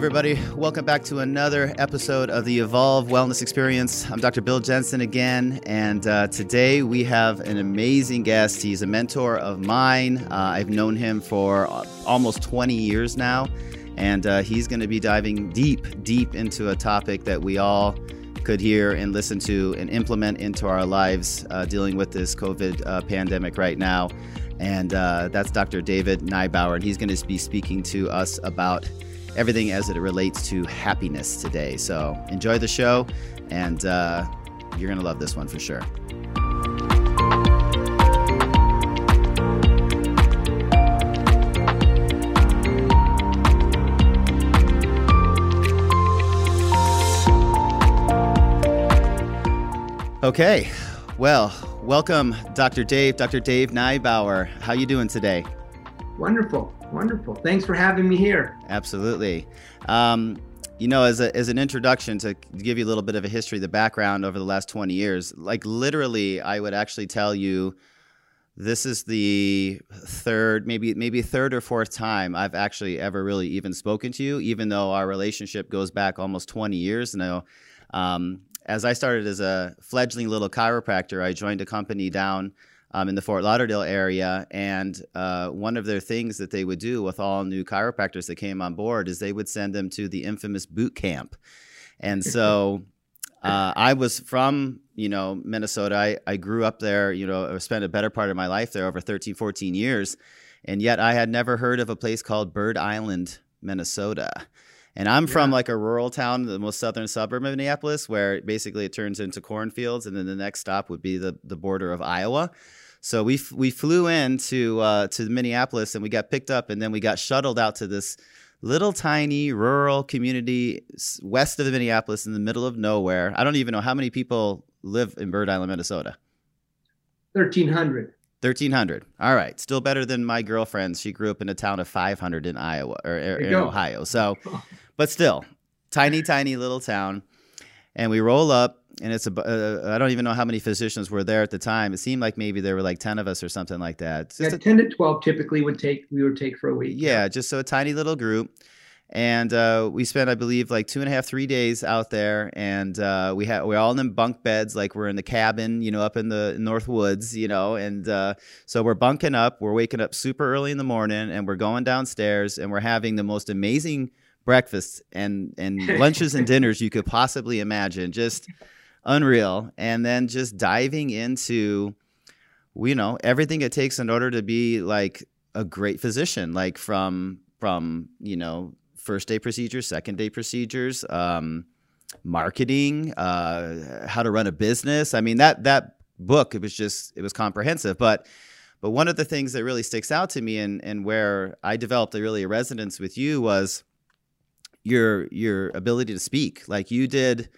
everybody. Welcome back to another episode of the Evolve Wellness Experience. I'm Dr. Bill Jensen again, and uh, today we have an amazing guest. He's a mentor of mine. Uh, I've known him for almost 20 years now, and uh, he's going to be diving deep, deep into a topic that we all could hear and listen to and implement into our lives uh, dealing with this COVID uh, pandemic right now. And uh, that's Dr. David Neibauer, and he's going to be speaking to us about everything as it relates to happiness today. So enjoy the show, and uh, you're going to love this one for sure. Okay, well, welcome, Dr. Dave, Dr. Dave Neibauer. How you doing today? Wonderful. Wonderful. Thanks for having me here. Absolutely. Um, you know, as, a, as an introduction to give you a little bit of a history, the background over the last 20 years, like literally, I would actually tell you this is the third, maybe maybe third or fourth time I've actually ever really even spoken to you, even though our relationship goes back almost 20 years now. Um, as I started as a fledgling little chiropractor, I joined a company down um, in the Fort Lauderdale area. And uh, one of their things that they would do with all new chiropractors that came on board is they would send them to the infamous boot camp. And so uh, I was from, you know, Minnesota. I, I grew up there, you know, I spent a better part of my life there over 13, 14 years. And yet I had never heard of a place called Bird Island, Minnesota. And I'm yeah. from like a rural town, the most southern suburb of Minneapolis, where basically it turns into cornfields, and then the next stop would be the the border of Iowa. So we we flew in to uh, to Minneapolis and we got picked up and then we got shuttled out to this little tiny rural community west of Minneapolis in the middle of nowhere. I don't even know how many people live in Bird Island, Minnesota. 1300. 1300. All right. Still better than my girlfriend's. She grew up in a town of 500 in Iowa or, or in go. Ohio. So, but still, tiny, tiny little town. And we roll up and it's a uh, I don't even know how many physicians were there at the time. It seemed like maybe there were like ten of us or something like that. yeah, a, ten to twelve typically would take we would take for a week. Yeah, just so a tiny little group, and uh, we spent I believe like two and a half three days out there, and uh, we had we're all in them bunk beds like we're in the cabin, you know, up in the North Woods, you know, and uh, so we're bunking up. We're waking up super early in the morning, and we're going downstairs, and we're having the most amazing breakfasts and and lunches and dinners you could possibly imagine. Just unreal. And then just diving into, you know, everything it takes in order to be like a great physician, like from from you know first day procedures, second day procedures, um, marketing, uh, how to run a business. I mean that that book it was just it was comprehensive, but. But one of the things that really sticks out to me and, and where I developed a really a resonance with you was your your ability to speak. Like you did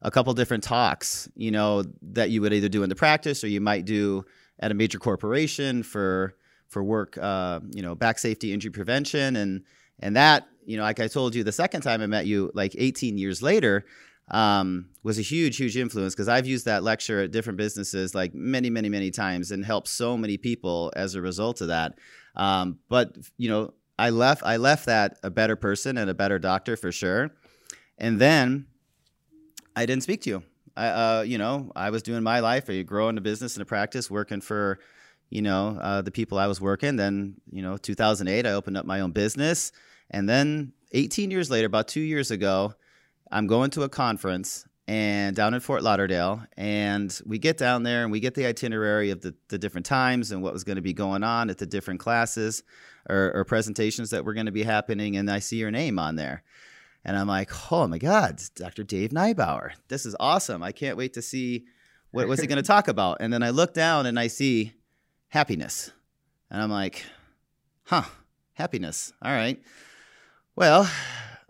a couple different talks, you know, that you would either do in the practice or you might do at a major corporation for for work, uh, you know, back safety, injury prevention, and and that, you know, like I told you the second time I met you, like 18 years later, um, was a huge, huge influence because I've used that lecture at different businesses like many, many, many times and helped so many people as a result of that. Um, but you know, I left, I left that a better person and a better doctor for sure. And then I didn't speak to you. I, uh, you know, I was doing my life, I growing a business and a practice, working for, you know, uh, the people I was working. Then, you know, 2008, I opened up my own business, and then 18 years later, about two years ago, I'm going to a conference and down in Fort Lauderdale, and we get down there and we get the itinerary of the, the different times and what was going to be going on at the different classes or, or presentations that were going to be happening, and I see your name on there. And I'm like, oh my God, Dr. Dave Neibauer. This is awesome. I can't wait to see what was he going to talk about. And then I look down and I see happiness. And I'm like, huh, happiness. All right. Well,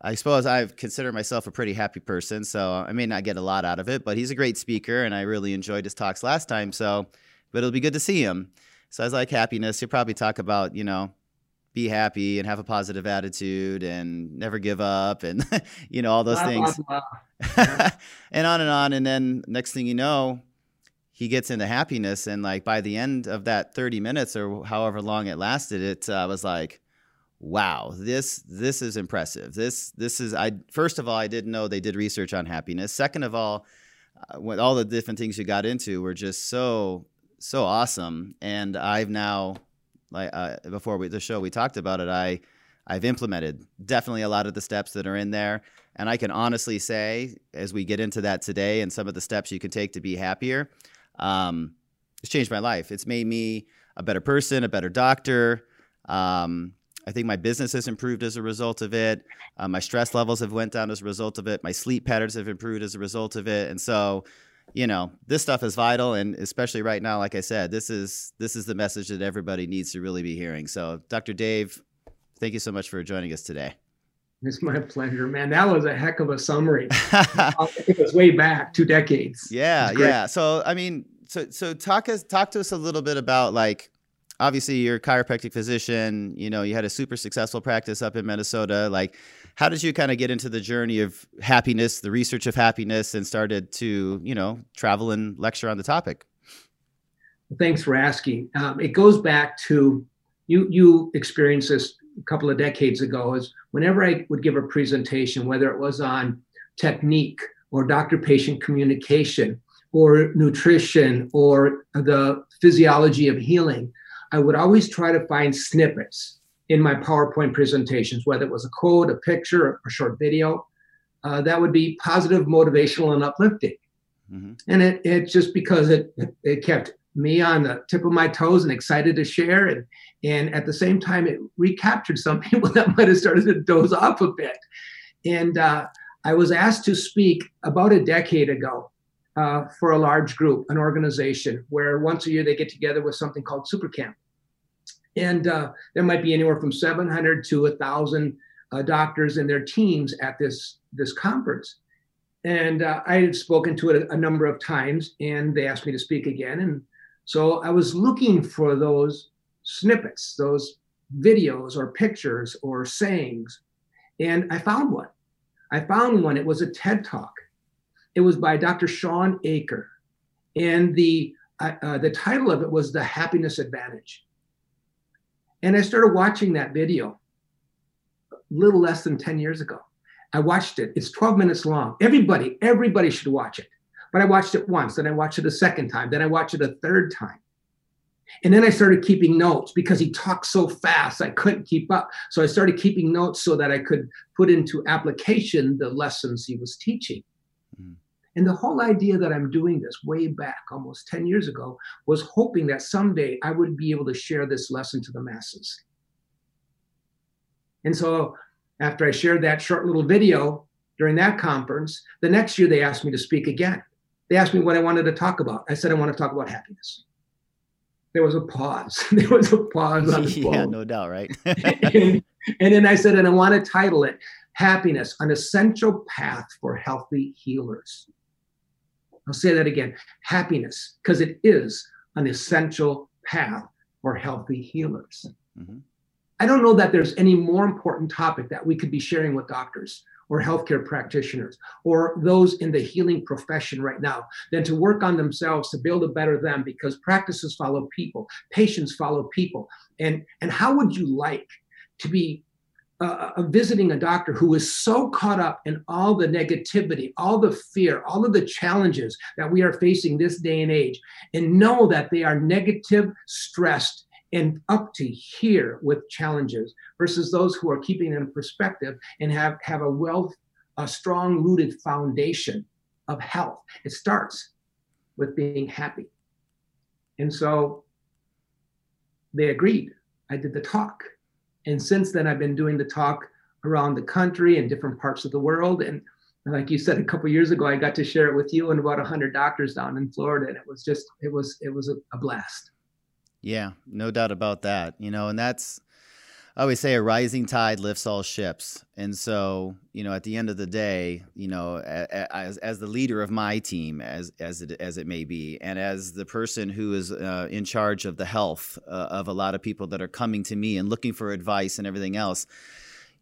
I suppose I consider myself a pretty happy person, so I may not get a lot out of it, but he's a great speaker and I really enjoyed his talks last time. So, but it'll be good to see him. So I was like, happiness. He'll probably talk about, you know, be happy and have a positive attitude and never give up and you know all those blah, things blah, blah. and on and on and then next thing you know he gets into happiness and like by the end of that 30 minutes or however long it lasted it uh, was like wow, this this is impressive. This this is I first of all I didn't know they did research on happiness. Second of all, uh, with all the different things you got into were just so so awesome. And I've now like uh, before we, the show we talked about it. I I've implemented definitely a lot of the steps that are in there. And I can honestly say, as we get into that today and some of the steps you can take to be happier, um, it's changed my life. It's made me a better person, a better doctor. Um, I think my business has improved as a result of it. Uh, my stress levels have went down as a result of it. My sleep patterns have improved as a result of it. And so, you know, this stuff is vital, and especially right now, like I said, this is this is the message that everybody needs to really be hearing. So, Dr. Dave, thank you so much for joining us today. It's my pleasure, man. That was a heck of a summary. it was way back two decades. Yeah, yeah. So, I mean, so so talk us talk to us a little bit about like obviously you're a chiropractic physician you know you had a super successful practice up in minnesota. Like how did you kind of get into the journey of happiness the research of happiness and started to you know travel and lecture on the topic? Thanks for asking. Um, it goes back to you you experienced this a couple of decades ago is whenever i would give a presentation whether it was on technique or doctor patient communication or nutrition or the physiology of healing I would always try to find snippets in my PowerPoint presentations, whether it was a quote, a picture, or a short video, uh, that would be positive, motivational, and uplifting. Mm-hmm. And it, it just because it it kept me on the tip of my toes and excited to share, and and at the same time it recaptured some people that might have started to doze off a bit. And uh, I was asked to speak about a decade ago uh, for a large group, an organization, where once a year they get together with something called Super Camp. And uh, there might be anywhere from 700 to 1,000 uh, doctors and their teams at this, this conference. And uh, I had spoken to it a, a number of times, and they asked me to speak again. And so I was looking for those snippets, those videos or pictures or sayings. And I found one. I found one. It was a TED Talk it was by Dr. Shawn Achor. And the, uh, uh, the title of it was The Happiness Advantage. And I started watching that video a little less than 10 years ago. I watched it. It's 12 minutes long. Everybody, everybody should watch it. But I watched it once, then I watched it a second time, then I watched it a third time. And then I started keeping notes because he talked so fast, I couldn't keep up. So I started keeping notes so that I could put into application the lessons he was teaching. And the whole idea that I'm doing this way back almost 10 years ago was hoping that someday I would be able to share this lesson to the masses. And so after I shared that short little video during that conference, the next year they asked me to speak again. They asked me what I wanted to talk about. I said, I want to talk about happiness. There was a pause. there was a pause on the phone. yeah, no doubt, right? and, and then I said, and I want to title it Happiness, an essential path for healthy healers. I'll say that again happiness, because it is an essential path for healthy healers. Mm-hmm. I don't know that there's any more important topic that we could be sharing with doctors or healthcare practitioners or those in the healing profession right now than to work on themselves to build a better them because practices follow people, patients follow people. And, and how would you like to be uh, visiting a doctor who is so caught up in all the negativity, all the fear, all of the challenges that we are facing this day and age, and know that they are negative, stressed, and up to here with challenges, versus those who are keeping in perspective and have have a well, a strong rooted foundation of health. It starts with being happy, and so they agreed. I did the talk and since then, I've been doing the talk around the country and different parts of the world. And like you said, a couple years ago, I got to share it with you and about 100 doctors down in Florida. And it was just, it was, it was a, a blast. Yeah, no doubt about that. You know, and that's, I always say a rising tide lifts all ships. And so, you know, at the end of the day, you know, as, as the leader of my team, as, as, it, as it may be, and as the person who is uh, in charge of the health uh, of a lot of people that are coming to me and looking for advice and everything else,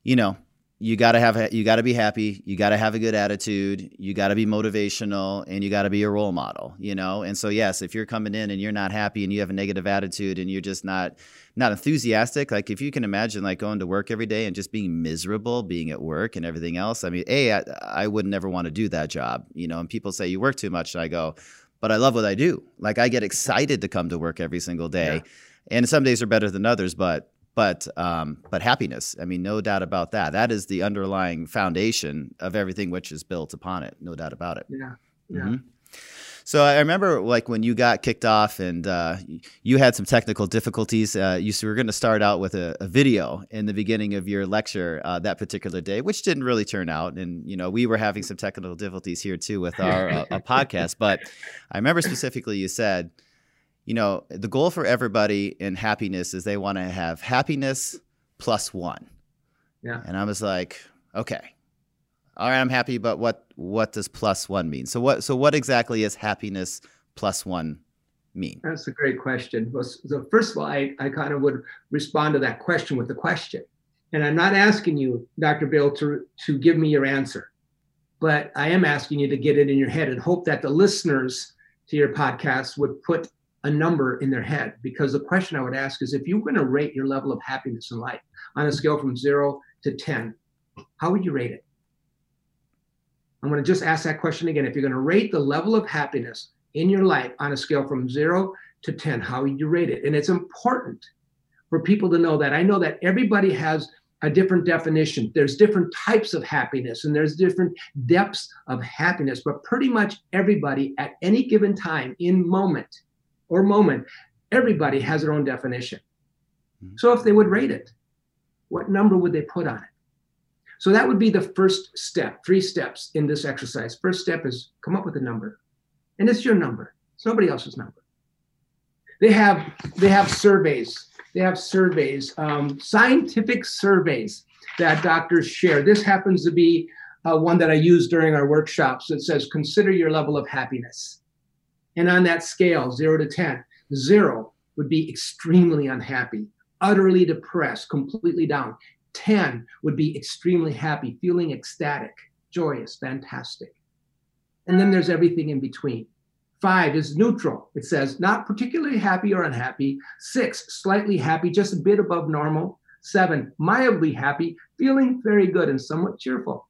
you know, you got to have you got to be happy you got to have a good attitude you got to be motivational and you got to be a role model you know? And so yes if you're coming in and you're not happy and you have a negative attitude and you're just not not enthusiastic like if you can imagine like going to work every day and just being miserable being at work and everything else i mean a I, I would never want to do that job you know? And people say you work too much and i go but i love what i do. Like i get excited to come to work every single day. Yeah. and some days are better than others but but um, but happiness. I mean, no doubt about that. That is the underlying foundation of everything which is built upon it. No doubt about it. Yeah. Yeah. Mm-hmm. So I remember like when you got kicked off and uh, you had some technical difficulties. Uh, you were going to start out with a, a, video in the beginning of your lecture uh, that particular day, which didn't really turn out. And you know we were having some technical difficulties here too with our uh, podcast. But I remember specifically you said you know, the goal for everybody in happiness is they want to have happiness plus one. Yeah. And I was like, okay, all right, I'm happy, but what what does plus one mean? So what so what exactly is happiness plus one mean? That's a great question. Well, So first of all, I, I kind of would respond to that question with a question. And I'm not asking you, Dr. Bill, to, to give me your answer, but I am asking you to get it in your head and hope that the listeners to your podcast would put a number in their head because the question I would ask is if you were going to rate your level of happiness in life on a scale from zero to 10, how would you rate it? I'm going to just ask that question again. If you're going to rate the level of happiness in your life on a scale from zero to 10, how would you rate it? And it's important for people to know that. I know that everybody has a different definition. There's different types of happiness and there's different depths of happiness, but pretty much everybody at any given time in moment or moment, everybody has their own definition. So if they would rate it, what number would they put on it? So that would be the first step, three steps in this exercise. First step is come up with a number. And it's your number. It's nobody else's number. They have they have surveys. They have surveys, um, scientific surveys that doctors share. This happens to be uh, one that I use during our workshops that says, consider your level of happiness. And on that scale, zero to 10, zero would be extremely unhappy, utterly depressed, completely down. 10 would be extremely happy, feeling ecstatic, joyous, fantastic. And then there's everything in between. Five is neutral. It says not particularly happy or unhappy. Six, slightly happy, just a bit above normal. Seven, mildly happy, feeling very good and somewhat cheerful.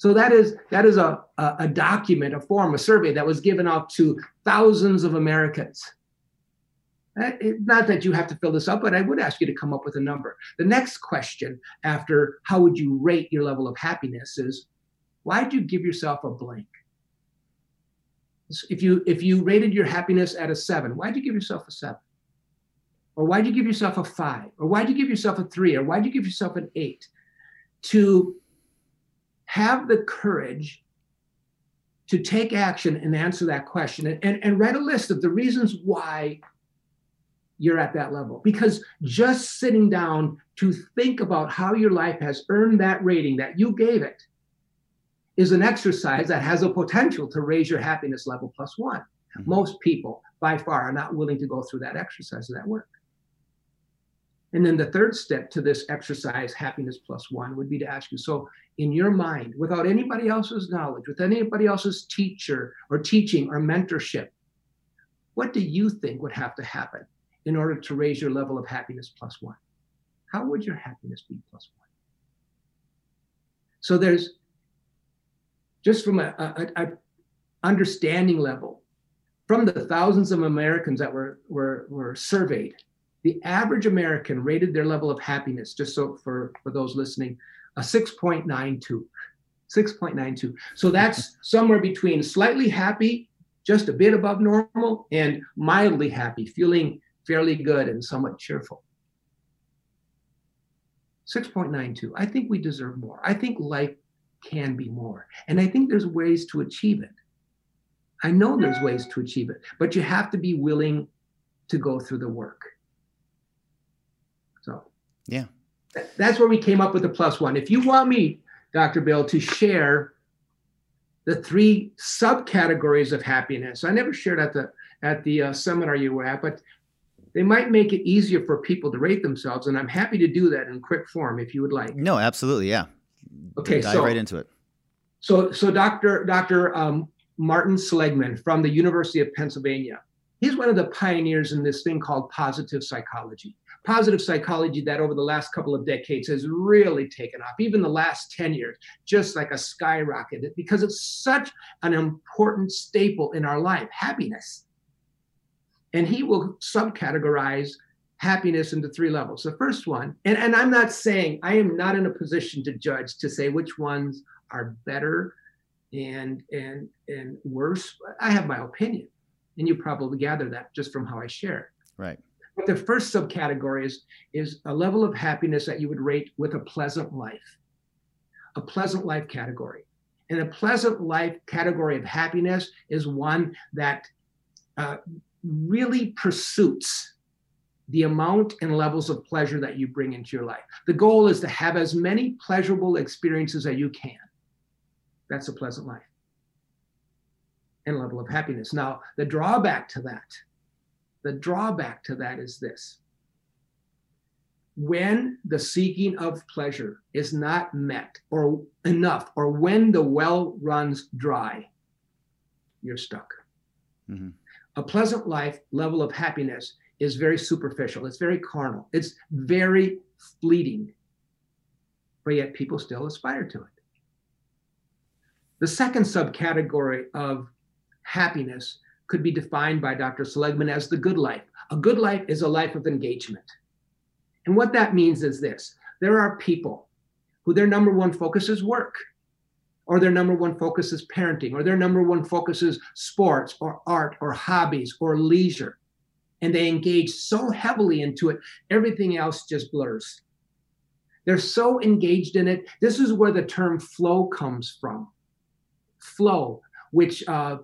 So that is that is a, a, a document, a form, a survey that was given out to thousands of Americans. Uh, not that you have to fill this up, but I would ask you to come up with a number. The next question after how would you rate your level of happiness is why'd you give yourself a blank? If you if you rated your happiness at a seven, why'd you give yourself a seven? Or why'd you give yourself a five? Or why'd you give yourself a three? Or why'd you give yourself an eight? To have the courage to take action and answer that question and, and, and write a list of the reasons why you're at that level. Because just sitting down to think about how your life has earned that rating that you gave it is an exercise that has a potential to raise your happiness level plus one. Mm-hmm. Most people, by far, are not willing to go through that exercise of that work. And then the third step to this exercise, happiness plus one, would be to ask you so, in your mind, without anybody else's knowledge, with anybody else's teacher or teaching or mentorship, what do you think would have to happen in order to raise your level of happiness plus one? How would your happiness be plus one? So there's just from a, a, a understanding level, from the thousands of Americans that were, were, were surveyed, the average American rated their level of happiness, just so for, for those listening, a 6.92. 6.92. So that's somewhere between slightly happy, just a bit above normal, and mildly happy, feeling fairly good and somewhat cheerful. 6.92. I think we deserve more. I think life can be more. And I think there's ways to achieve it. I know there's ways to achieve it, but you have to be willing to go through the work. So, yeah, that's where we came up with the plus one. If you want me, Dr. Bill, to share the three subcategories of happiness, I never shared at the at the uh, seminar you were at, but they might make it easier for people to rate themselves. And I'm happy to do that in quick form if you would like. No, absolutely. Yeah. Okay. Dive so, right into it. So, so Dr. Dr. Um, Martin Seligman from the University of Pennsylvania, he's one of the pioneers in this thing called positive psychology. Positive psychology that over the last couple of decades has really taken off, even the last 10 years, just like a skyrocket, because it's such an important staple in our life happiness. And he will subcategorize happiness into three levels. The first one, and, and I'm not saying, I am not in a position to judge to say which ones are better and and and worse. I have my opinion, and you probably gather that just from how I share. It right. But the first subcategory is is a level of happiness that you would rate with a pleasant life, a pleasant life category. And a pleasant life category of happiness is one that uh, really pursues the amount and levels of pleasure that you bring into your life. The goal is to have as many pleasurable experiences as you can. That's a pleasant life and level of happiness. Now, the drawback to that, the drawback to that is this. When the seeking of pleasure is not met or enough, or when the well runs dry, you're stuck. Mm-hmm. A pleasant life level of happiness is very superficial, it's very carnal, it's very fleeting, but yet people still aspire to it. The second subcategory of happiness could be defined by Dr. Seligman as the good life. A good life is a life of engagement. And what that means is this there are people who their number one focus is work, or their number one focus is parenting, or their number one focus is sports, or art, or hobbies, or leisure. And they engage so heavily into it, everything else just blurs. They're so engaged in it. This is where the term flow comes from flow, which uh,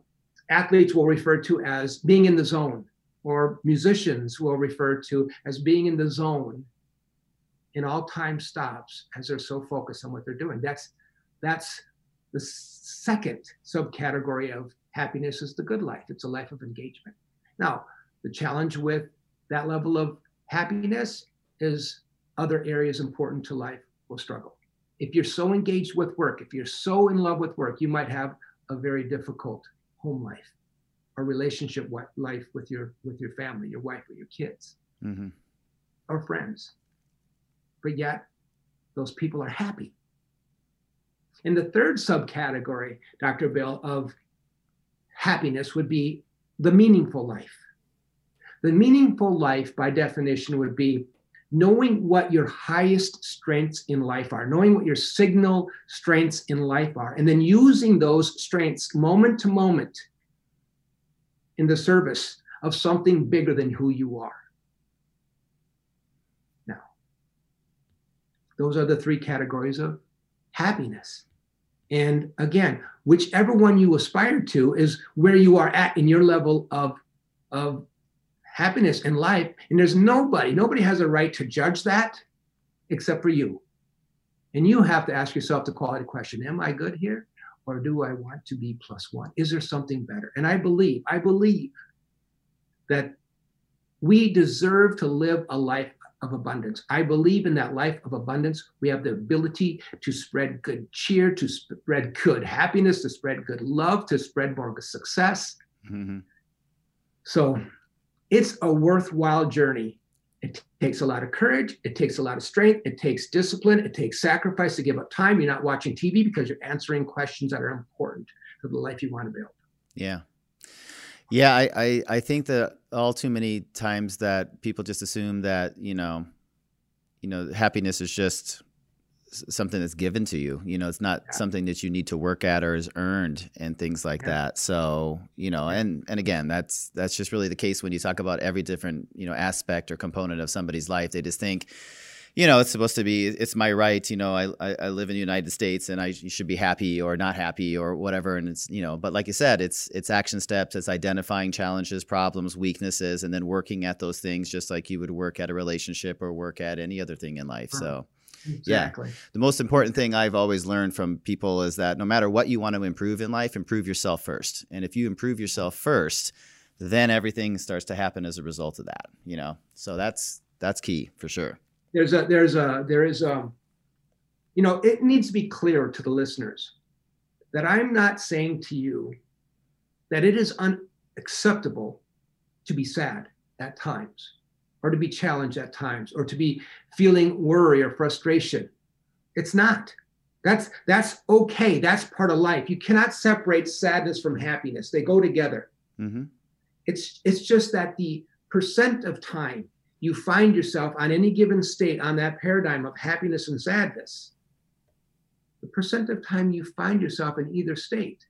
athletes will refer to as being in the zone, or musicians will refer to as being in the zone in all time stops as they're so focused on what they're doing. That's that's the second subcategory of happiness is the good life. It's a life of engagement. Now, the challenge with that level of happiness is other areas important to life will struggle if you're so engaged with work, if you're so in love with work, you might have a very difficult home life or relationship life with your with your family, your wife or your kids mm-hmm. or friends. But yet, those people are happy. And the third subcategory, Dr. Bill, of happiness would be the meaningful life. The meaningful life, by definition, would be knowing what your highest strengths in life are, knowing what your signal strengths in life are, and then using those strengths moment to moment in the service of something bigger than who you are. Now, those are the three categories of happiness. And again, whichever one you aspire to is where you are at in your level of, of happiness in life. And there's nobody, nobody has a right to judge that except for you. And you have to ask yourself the quality question Am I good here? Or do I want to be plus one? Is there something better? And I believe, I believe that we deserve to live a life of abundance. I believe in that life of abundance. We have the ability to spread good cheer, to spread good happiness, to spread good love, to spread more success. Mm-hmm. So it's a worthwhile journey. It takes a lot of courage. It takes a lot of strength. It takes discipline. It takes sacrifice to give up time. You're not watching TV because you're answering questions that are important for the life you want to build. Yeah. Yeah, I, I, I think that all too many times that people just assume that, you know, you know, happiness is just something that's given to you. You know, it's not yeah. something that you need to work at or is earned and things like yeah. that. So, you know, and and again, that's that's just really the case when you talk about every different, you know, aspect or component of somebody's life. They just think, you know, it's supposed to be it's my right, you know, I I, I live in the United States and I should be happy or not happy or whatever and it's, you know, but like you said, it's it's action steps, it's identifying challenges, problems, weaknesses and then working at those things just like you would work at a relationship or work at any other thing in life. So Exactly. Yeah. The most important thing I've always learned from people is that no matter what you want to improve in life, improve yourself first. And if you improve yourself first, then everything starts to happen as a result of that. You know, so that's that's key for sure. There's a there's a there is a you know it needs to be clear to the listeners that I'm not saying to you that it is unacceptable to be sad at times or to be challenged at times or to be feeling worry or frustration. It's not. That's that's okay. That's part of life. You cannot separate sadness from happiness. They go together. Mm-hmm. It's it's just that the percent of time you find yourself on any given state on that paradigm of happiness and sadness, the percent of time you find yourself in either state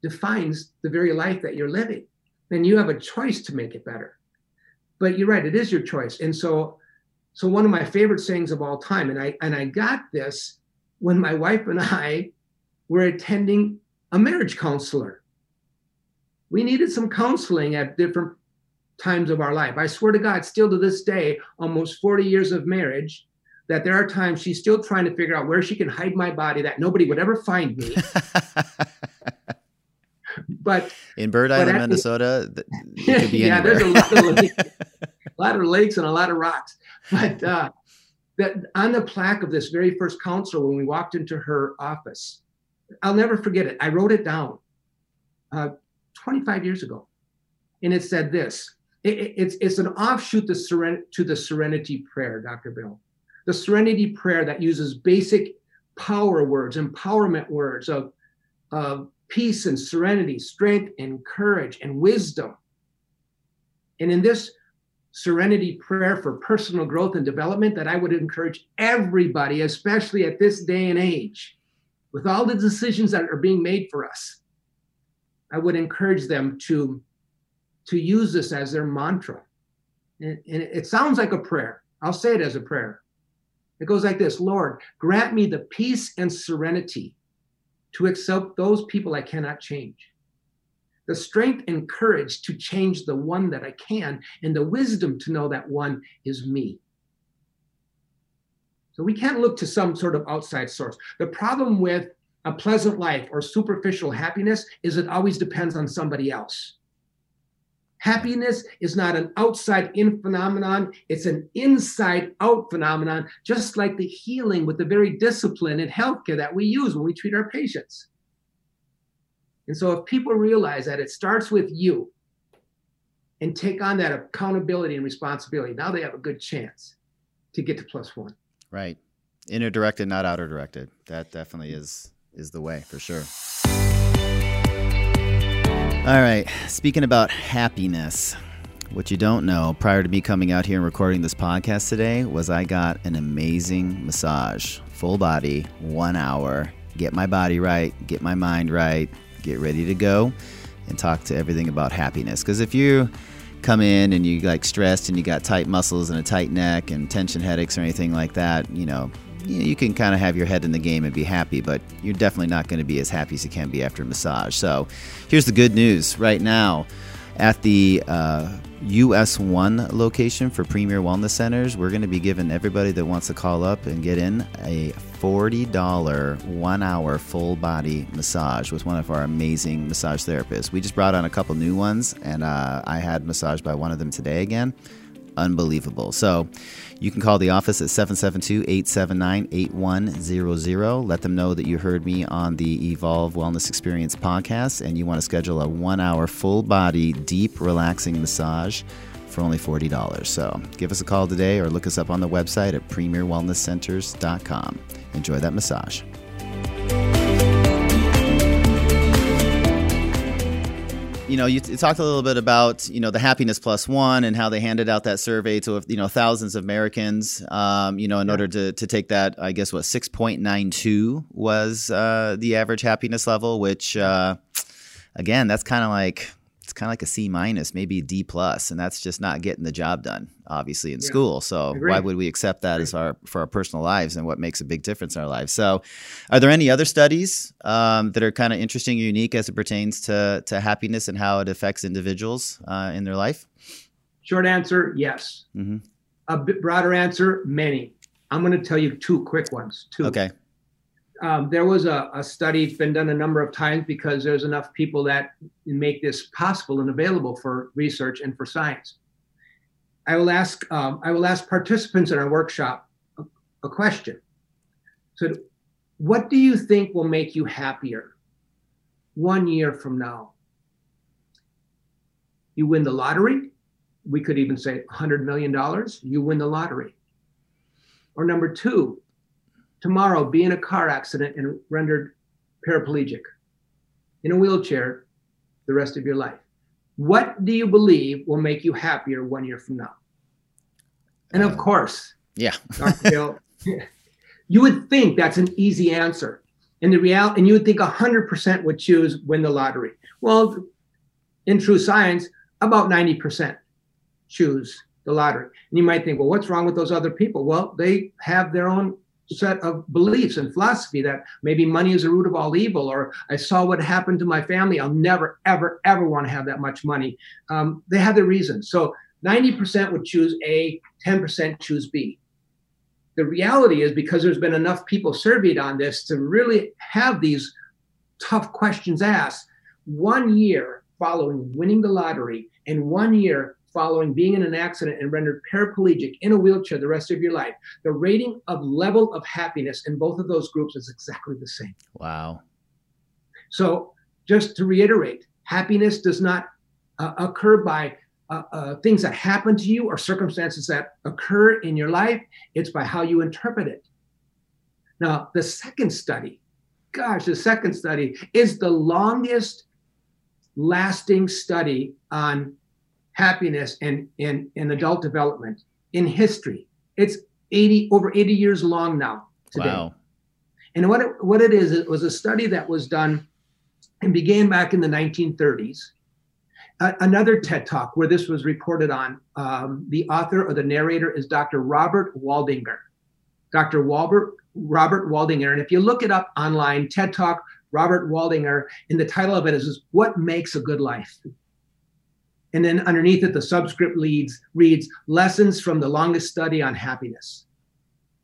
defines the very life that you're living. And you have a choice to make it better. But you're right, it is your choice. And so so one of my favorite sayings of all time, and I and I got this when my wife and I were attending a marriage counselor. We needed some counseling at different times of our life. I swear to God, still to this day, almost 40 years of marriage, that there are times she's still trying to figure out where she can hide my body that nobody would ever find me. but in Bird Island, Minnesota, yeah, there's a lot of lakes, a lot of lakes and a lot of rocks. But uh, that on the plaque of this very first counselor, when we walked into her office, I'll never forget it. I wrote it down uh, 25 years ago, and it said this. It, it's it's an offshoot to, seren- to the Serenity Prayer, Dr. Bill. The Serenity Prayer that uses basic power words, empowerment words of, of peace and serenity, strength and courage and wisdom. And in this serenity prayer for personal growth and development that I would encourage everybody, especially at this day and age, with all the decisions that are being made for us, I would encourage them to, to use this as their mantra. And, and it sounds like a prayer. I'll say it as a prayer. It goes like this Lord, grant me the peace and serenity to accept those people I cannot change the strength and courage to change the one that I can, and the wisdom to know that one is me. So we can't look to some sort of outside source. The problem with a pleasant life or superficial happiness is it always depends on somebody else. Happiness is not an outside in phenomenon, it's an inside out phenomenon, just like the healing with the very discipline and healthcare that we use when we treat our patients. And so if people realize that it starts with you and take on that accountability and responsibility, now they have a good chance to get to plus one. Right. Inner directed, not outer directed. That definitely is is the way for sure. All right. Speaking about happiness, what you don't know prior to me coming out here and recording this podcast today was I got an amazing massage, full body, one hour, get my body right, get my mind right, get ready to go and talk to everything about happiness. Because if you come in and you like stressed and you got tight muscles and a tight neck and tension headaches or anything like that, you know, you can kind of have your head in the game and be happy, but you're definitely not going to be as happy as you can be after a massage. So here's the good news right now at the uh, US 1 location for Premier Wellness Centers, we're going to be giving everybody that wants to call up and get in a $40 one hour full body massage with one of our amazing massage therapists. We just brought on a couple new ones, and uh, I had massage by one of them today again. Unbelievable. So you can call the office at 772 879 8100. Let them know that you heard me on the Evolve Wellness Experience podcast and you want to schedule a one hour full body, deep, relaxing massage for only $40. So give us a call today or look us up on the website at premierwellnesscenters.com. Enjoy that massage. You know, you, you, talked a little bit about you know the happiness plus one and how they handed out that survey to you know thousands of Americans. Um, you know, in yeah. order to to take that, I guess what six point nine two was uh, the average happiness level, which uh, again, that's kind of like kind of like a C minus, maybe a D plus, and that's just not getting the job done, obviously in yeah. school. So why would we accept that as our for our personal lives and what makes a big difference in our lives? So, are there any other studies um, that are kind of interesting, or unique as it pertains to to happiness and how it affects individuals uh, in their life? Short answer: yes. Mm-hmm. A bit broader answer: many. I'm going to tell you two quick ones. Two. Okay. Um, there was a, a, study, it's been done a number of times because there's enough people that make this possible and available for research and for science. I will ask, um, I will ask participants in our workshop a, a question. So, what do you think will make you happier one year from now? You win the lottery. We could even say $100 million. You win the lottery. Or number two, tomorrow be in a car accident and rendered paraplegic in a wheelchair the rest of your life. What do you believe will make you happier one year from now? And of uh, course, yeah, Bill, you would think that's an easy answer. And the real, and you would think 100% would choose win the lottery. Well, in true science, about 90% choose the lottery. And you might think, well, what's wrong with those other people? Well, they have their own set of beliefs and philosophy that maybe money is the root of all evil, or I saw what happened to my family. I'll never, ever, ever want to have that much money. Um, they have their reasons. So 90% would choose A, 10% choose B. The reality is because there's been enough people surveyed on this to really have these tough questions asked, one year following winning the lottery and one year following being in an accident and rendered paraplegic in a wheelchair the rest of your life, the rating of level of happiness in both of those groups is exactly the same. Wow. So, just to reiterate, happiness does not uh, occur by uh, uh, things that happen to you or circumstances that occur in your life, it's by how you interpret it. Now, the second study, gosh, the second study is the longest lasting study on happiness and, and, and adult development in history. It's 80 over 80 years long now today. Wow. And what it, what it is, it was a study that was done and began back in the 1930s. Uh, another TED Talk where this was reported on. Um, the author or the narrator is Dr. Robert Waldinger. Dr. Walbert, Robert Waldinger. And if you look it up online, TED Talk, Robert Waldinger, and the title of it is What Makes a Good Life? And then underneath it, the subscript leads reads lessons from the longest study on happiness.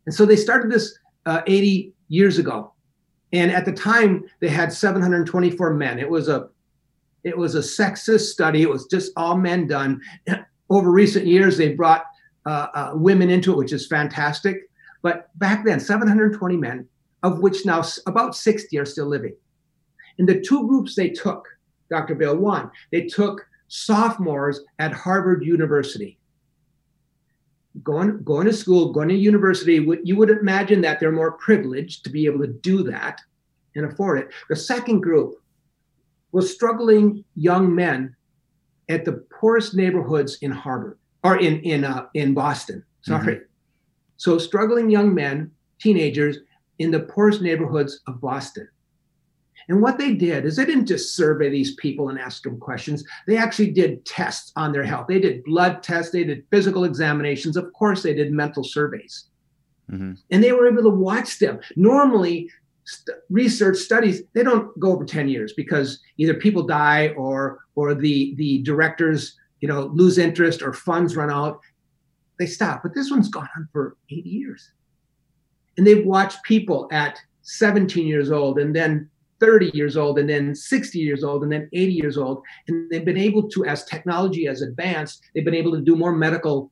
And so they started this uh, 80 years ago. And at the time, they had 724 men. It was a it was a sexist study. It was just all men done. Over recent years, they brought uh, uh, women into it, which is fantastic. But back then, 720 men, of which now about 60 are still living. And the two groups they took, Dr. Bill, one, they took sophomores at Harvard University. Going, going to school, going to university, you would imagine that they're more privileged to be able to do that and afford it. The second group was struggling young men at the poorest neighborhoods in Harvard or in in uh, in Boston. Sorry, mm-hmm. so struggling young men, teenagers in the poorest neighborhoods of Boston. And what they did is they didn't just survey these people and ask them questions. They actually did tests on their health. They did blood tests, they did physical examinations. Of course, they did mental surveys. Mm-hmm. And they were able to watch them. Normally, st- research studies they don't go over 10 years because either people die or or the the directors you know lose interest or funds run out they stop but this one's gone on for 80 years and they've watched people at 17 years old and then 30 years old and then 60 years old and then 80 years old and they've been able to as technology has advanced they've been able to do more medical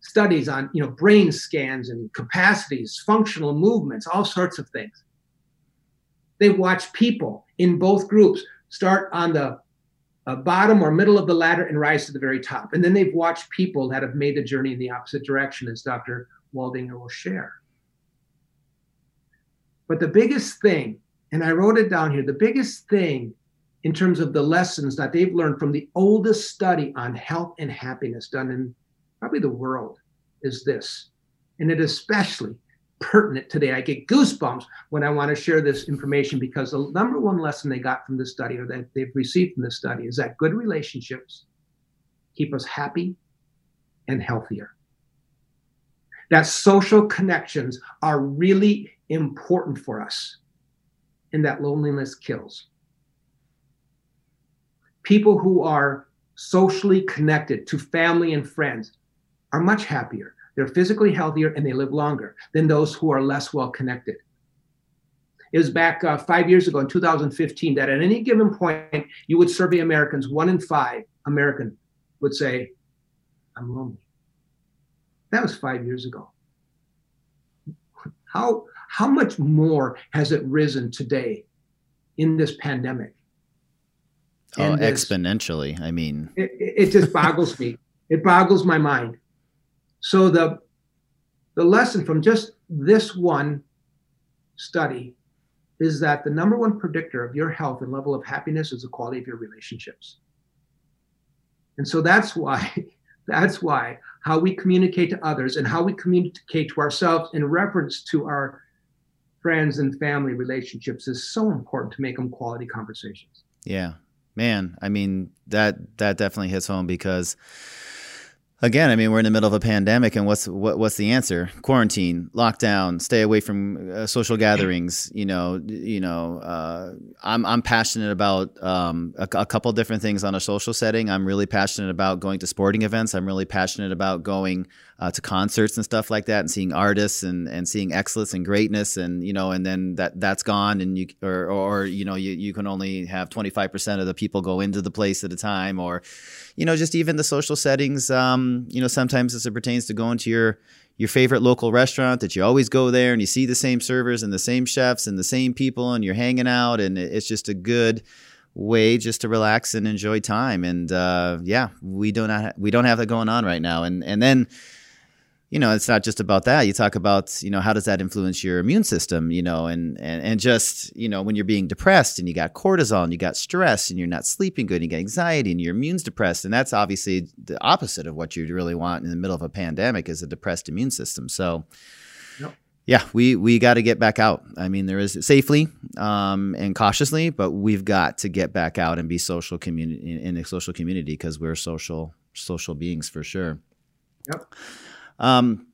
studies on you know brain scans and capacities functional movements all sorts of things. They've watched people in both groups start on the uh, bottom or middle of the ladder and rise to the very top and then they've watched people that have made the journey in the opposite direction as dr waldinger will share. But the biggest thing and I wrote it down here. The biggest thing in terms of the lessons that they've learned from the oldest study on health and happiness done in probably the world is this. And it especially pertinent today. I get goosebumps when I want to share this information because the number one lesson they got from this study or that they've received from this study is that good relationships keep us happy and healthier. That social connections are really important for us and that loneliness kills. People who are socially connected to family and friends are much happier. They're physically healthier and they live longer than those who are less well connected. It was back uh, five years ago in 2015 that at any given point, you would survey Americans, one in five American would say, I'm lonely. That was five years ago. How, how much more has it risen today in this pandemic? Oh, this, exponentially. I mean, it, it just boggles me. It boggles my mind. So the the lesson from just this one study is that the number one predictor of your health and level of happiness is the quality of your relationships. And so that's why that's why how we communicate to others and how we communicate to ourselves in reference to our friends and family relationships is so important to make them quality conversations. Yeah. Man, I mean that that definitely hits home because again, I mean, we're in the middle of a pandemic, and what's what, what's the answer? Quarantine, lockdown, stay away from uh, social gatherings. You know, you know. Uh, I'm I'm passionate about um, a, a, couple different things on a social setting. I'm really passionate about going to sporting events. I'm really passionate about going uh, to concerts and stuff like that, and seeing artists and and seeing excellence and greatness, and you know, and then that that's gone, and you or or you know, you you can only have 25 percent of the people go into the place at a time, or you know, just even the social settings. Um, you know, sometimes as it pertains to going to your your favorite local restaurant that you always go there and you see the same servers and the same chefs and the same people and you're hanging out and it's just a good way just to relax and enjoy time and uh, yeah we don't ha- we don't have that going on right now and and then you know, it's not just about that. You talk about, you know, how does that influence your immune system, you know, and, and, and just, you know, when you're being depressed and you got cortisol and you got stress and you're not sleeping good and you get anxiety and your immune's depressed. And that's obviously the opposite of what you really want in the middle of a pandemic is a depressed immune system. So, yep. yeah, we, we got to get back out. I mean, there is safely um, and cautiously, but we've got to get back out and be social community in a social community because we're social, social beings for sure. Yep. Um,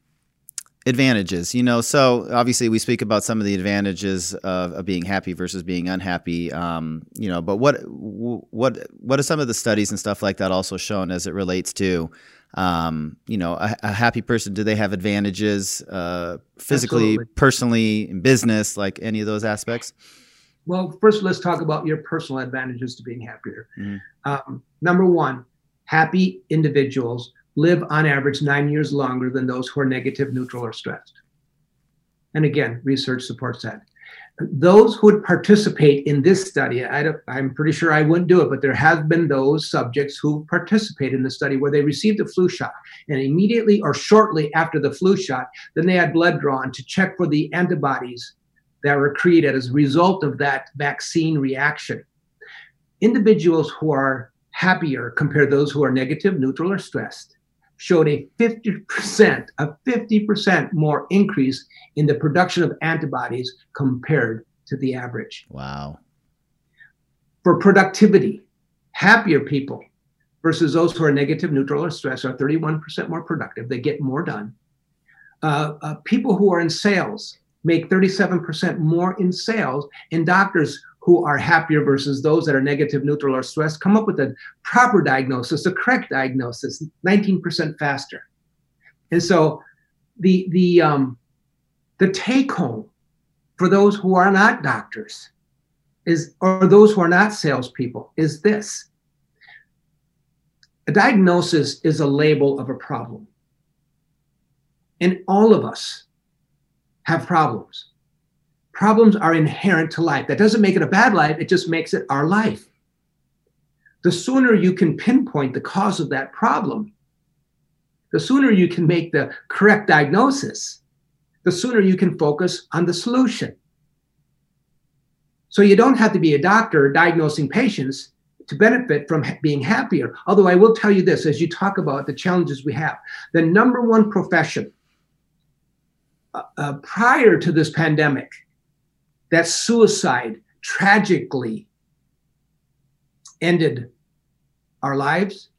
advantages, you know, so obviously we speak about some of the advantages of, of being happy versus being unhappy, um, you know, but what what what are some of the studies and stuff like that also shown as it relates to, um, you know, a, a, happy person? Do they have advantages uh, physically, Absolutely. personally, in business, like any of those aspects? Well, first let's talk about your personal advantages to being happier. Mm-hmm. Um, number one, happy individuals live on average nine years longer than those who are negative, neutral, or stressed. And again, research supports that. Those who would participate in this study, I am pretty sure I wouldn't do it, but there have been those subjects who participate in the study where they received a flu shot, and immediately or shortly after the flu shot, then they had blood drawn to check for the antibodies that were created as a result of that vaccine reaction. Individuals who are happier compared to those who are negative, neutral, or stressed showed a 50%, a 50% more increase in the production of antibodies compared to the average. Wow. For productivity, happier people versus those who are negative, neutral, or stressed are 31% more productive. They get more done. Uh, uh, people who are in sales make 37% more in sales, and doctors who are happier versus those that are negative, neutral, or stressed, come up with a proper diagnosis, a correct diagnosis, 19% faster. And so the the um, the take home for those who are not doctors is or those who are not salespeople is this. A diagnosis is a label of a problem. And all of us have problems. Problems are inherent to life. That doesn't make it a bad life, it just makes it our life. The sooner you can pinpoint the cause of that problem, the sooner you can make the correct diagnosis, the sooner you can focus on the solution. So you don't have to be a doctor diagnosing patients to benefit from being happier. Although I will tell you this as you talk about the challenges we have, the number one profession uh, uh, prior to this pandemic that suicide tragically ended our lives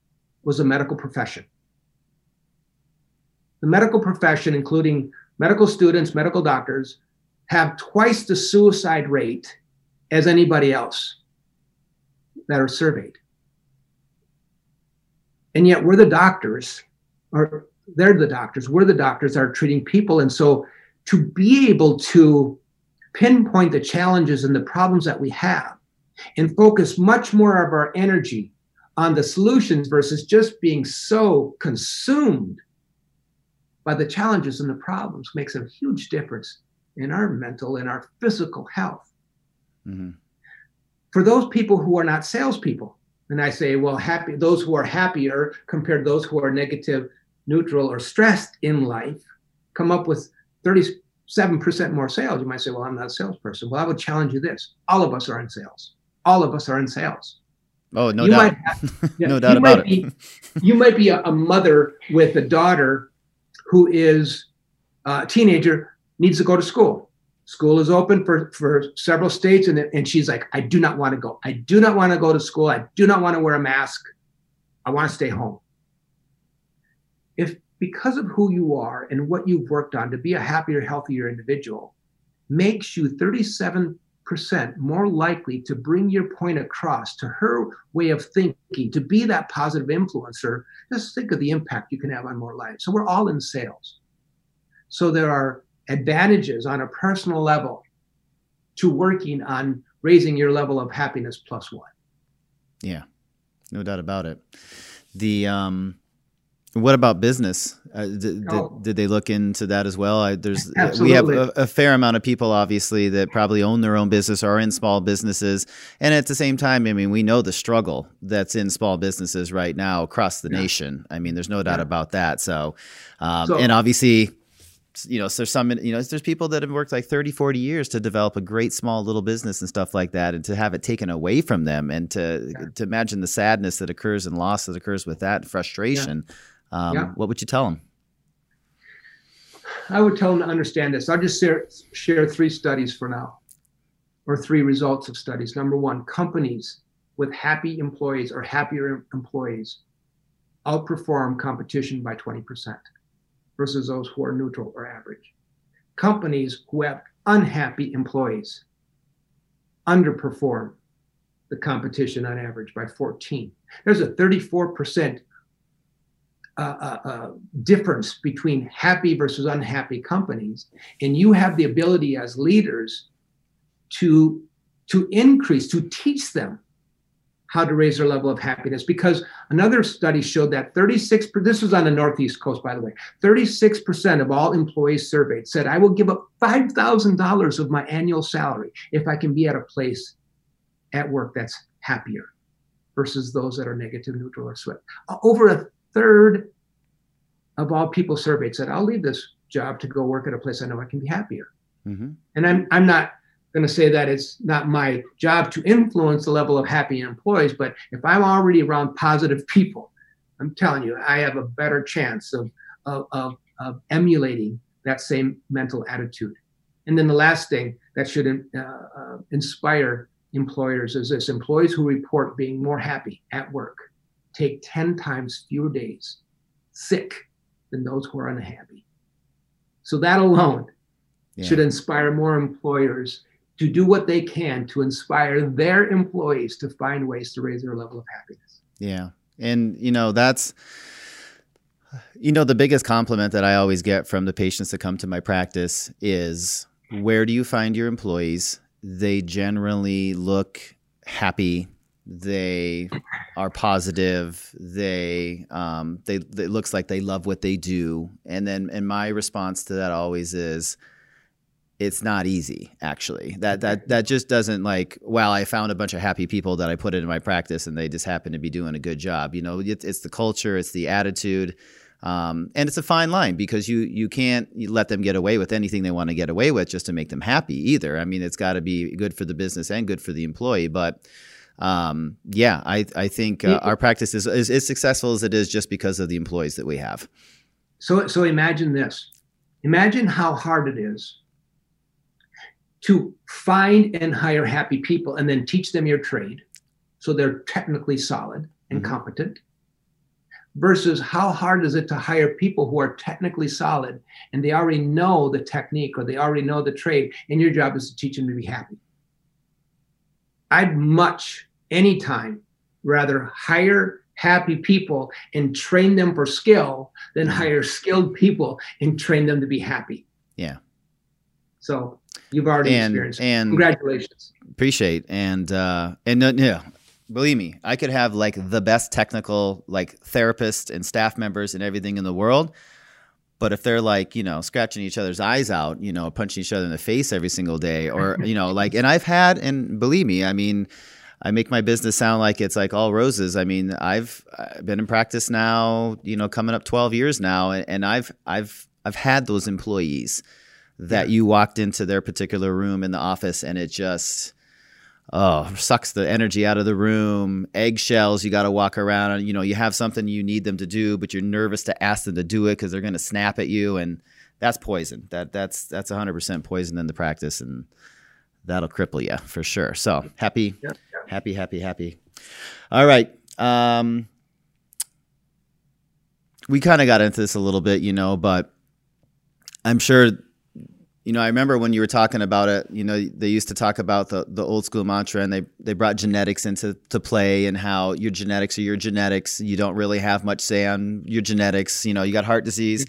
was the medical profession. The medical profession, including medical students, medical doctors, have twice the suicide rate as anybody else that are surveyed. And yet we're the doctors, or they're the doctors, we're the doctors that are treating people. And so to be able to pinpoint the challenges and the problems that we have and focus much more of our energy on the solutions versus just being so consumed by the challenges and the problems makes a huge difference in our mental and our physical health. Mm-hmm. For those people who are not salespeople, and I say, well, happy those who are happier compared to those who are negative, neutral, or stressed in life, come up with 37% more sales. You might say, well, I'm not a salesperson. Well, I would challenge you this: all of us are in sales. All of us are in sales. Oh, no you doubt. Have, yeah, no doubt about be, it. you might be a, a mother with a daughter who is uh, a teenager, needs to go to school. School is open for, for several states, and, and she's like, I do not want to go. I do not want to go to school. I do not want to wear a mask. I want to stay home. If because of who you are and what you've worked on to be a happier, healthier individual makes you 37 percent more likely to bring your point across to her way of thinking, to be that positive influencer, just think of the impact you can have on more lives. So we're all in sales. So there are advantages on a personal level to working on raising your level of happiness plus one. Yeah, no doubt about it. The um what about business? Uh, did, oh. did, they look into that as well? I, there's Absolutely. we have a, a, fair amount of people, obviously, that probably own their own business or are in small businesses, and at the same time, I mean, we know the struggle that's in small businesses right now across the yeah. nation. I mean, there's no doubt yeah. about that. So, um, so, and obviously, you know, so there's some, you know, there's people that have worked like 30, 40 years to develop a great small little business and stuff like that. And to have it taken away from them and to, yeah. to imagine the sadness that occurs and loss that occurs with that frustration. Um, yeah. What would you tell them? I would tell them to understand this. I'll just share, share three studies for now, or three results of studies. Number one, companies with happy employees or happier employees outperform competition by 20% versus those who are neutral or average. Companies who have unhappy employees underperform the competition on average by 14. There's a 34% uh, difference between happy versus unhappy companies, and you have the ability as leaders to to increase, to teach them how to raise their level of happiness. Because another study showed that 36, this was on the Northeast coast, by the way, 36% of all employees surveyed said, I will give up $5,000 of my annual salary if I can be at a place at work that's happier versus those that are negative, neutral, or swift. Over a third of all people surveyed said, I'll leave this job to go work at a place I know I can be happier. Mm-hmm. And I'm, I'm not going to say that it's not my job to influence the level of happy employees, but if I'm already around positive people, I'm telling you, I have a better chance of, of, of, of emulating that same mental attitude. And then the last thing that should uh, uh, inspire employers is this employees who report being more happy at work take 10 times fewer days sick than those who are unhappy. So that alone yeah. should inspire more employers to do what they can to inspire their employees to find ways to raise their level of happiness. Yeah. And you know, that's you know the biggest compliment that I always get from the patients that come to my practice is where do you find your employees? They generally look happy they are positive they um they it looks like they love what they do and then and my response to that always is it's not easy actually that that that just doesn't like well i found a bunch of happy people that i put into my practice and they just happen to be doing a good job you know it, it's the culture it's the attitude um, and it's a fine line because you you can't let them get away with anything they want to get away with just to make them happy either. I mean, it's got to be good for the business and good for the employee. But um, yeah, I, I think uh, our practice is, is as successful as it is just because of the employees that we have. So, so imagine this. Imagine how hard it is to find and hire happy people and then teach them your trade so they're technically solid and mm-hmm. competent versus how hard is it to hire people who are technically solid and they already know the technique or they already know the trade and your job is to teach them to be happy i'd much anytime rather hire happy people and train them for skill than mm-hmm. hire skilled people and train them to be happy. Yeah. So You've already and experienced. and Congratulations. appreciate and uh and uh, yeah believe me i could have like the best technical like therapist and staff members and everything in the world but if they're like you know scratching each other's eyes out you know punching each other in the face every single day or you know like and i've had and believe me i mean i make my business sound like it's like all roses. I mean i've, I've been in practice now you know coming up 12 years now and, and i've i've i've had those employees that you walked into their particular room in the office and it just oh sucks the energy out of the room. Eggshells you got to walk around and you know you have something you need them to do but you're nervous to ask them to do it because they're going to snap at you and that's poison. That that's that's 100% poison in the practice and that'll cripple you for sure. So happy Yeah, happy happy happy all right um we kind of got into this a little bit you know but i'm sure you know, I remember when you were talking about it. You know, they used to talk about the, the old school mantra, and they they brought genetics into to play, and how your genetics are your genetics. You don't really have much say on your genetics. You know, you got heart disease,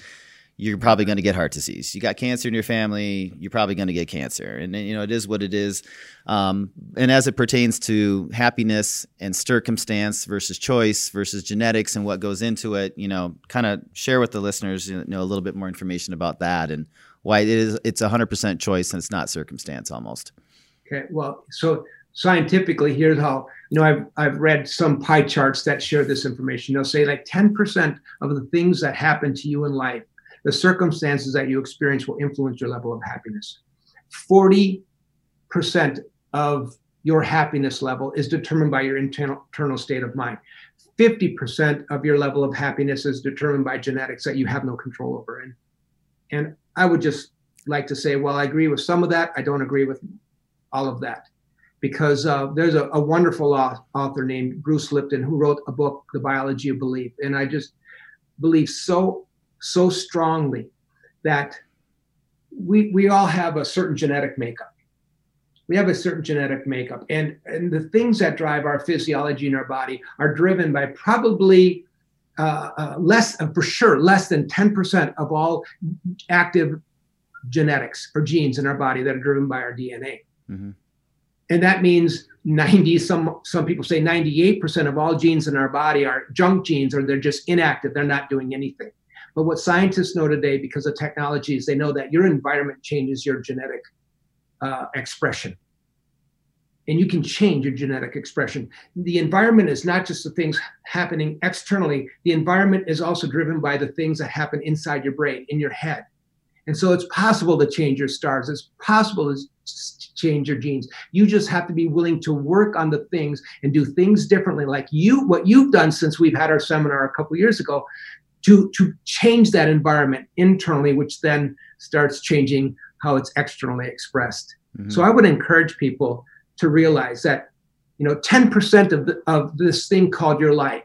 you're probably going to get heart disease. You got cancer in your family, you're probably going to get cancer, and you know it is what it is. Um, and as it pertains to happiness and circumstance versus choice versus genetics and what goes into it, you know, kind of share with the listeners, you know, a little bit more information about that and why it is it's 100% choice and it's not circumstance almost Okay. Well, so scientifically, here's how you know I've I've read some pie charts that share this information. They'll say like 10% of the things that happen to you in life, the circumstances that you experience will influence your level of happiness. 40% of your happiness level is determined by your internal, internal state of mind. 50% of your level of happiness is determined by genetics that you have no control over. And, and I would just like to say, well, I agree with some of that. I don't agree with all of that. Because uh, there's a, a wonderful author named Bruce Lipton who wrote a book, The Biology of Belief. And I just believe so, so strongly that we, we all have a certain genetic makeup. We have a certain genetic makeup. And, and the things that drive our physiology in our body are driven by probably uh, uh, less, uh, for sure, less than 10% of all active genetics or genes in our body that are driven by our DNA. Mm-hmm. And that means 90, some, some people say 98% of all genes in our body are junk genes or they're just inactive. They're not doing anything. But what scientists know today, because of technology, is they know that your environment changes your genetic uh, expression and you can change your genetic expression. The environment is not just the things happening externally, the environment is also driven by the things that happen inside your brain, in your head. And so it's possible to change your stars, it's possible to change your genes. You just have to be willing to work on the things and do things differently, like you, what you've done since we've had our seminar a couple years ago. To, to change that environment internally, which then starts changing how it's externally expressed. Mm-hmm. So I would encourage people to realize that you know 10% of, the, of this thing called your life